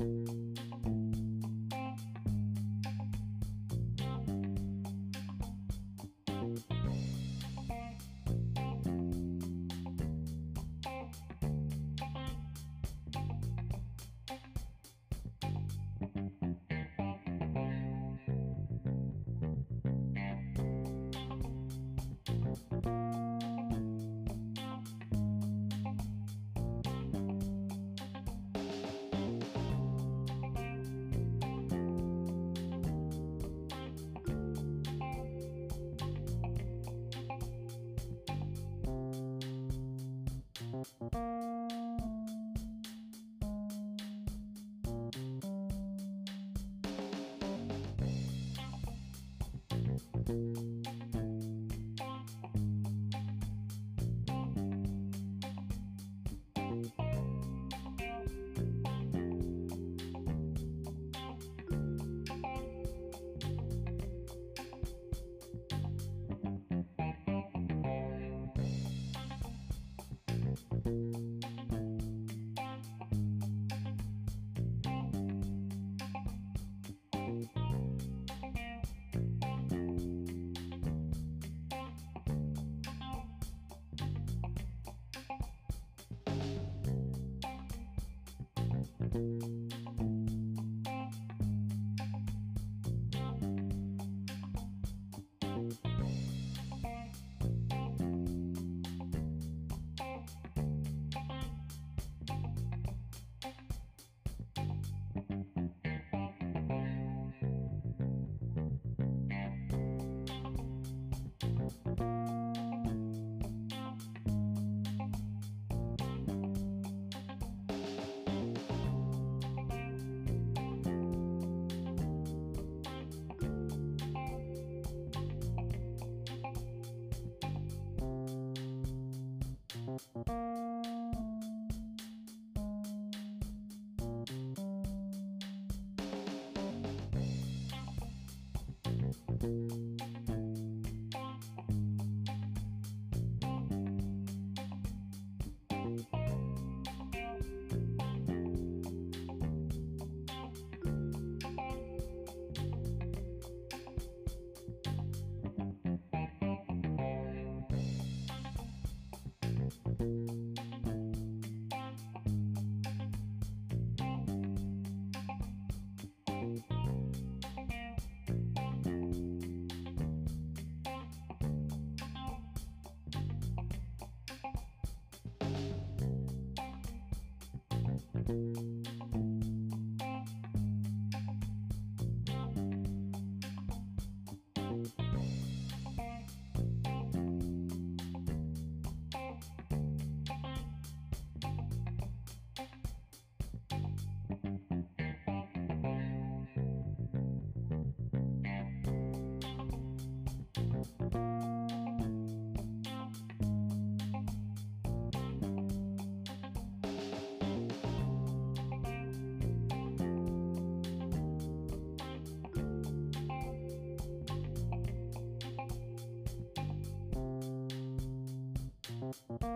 you Thank you you.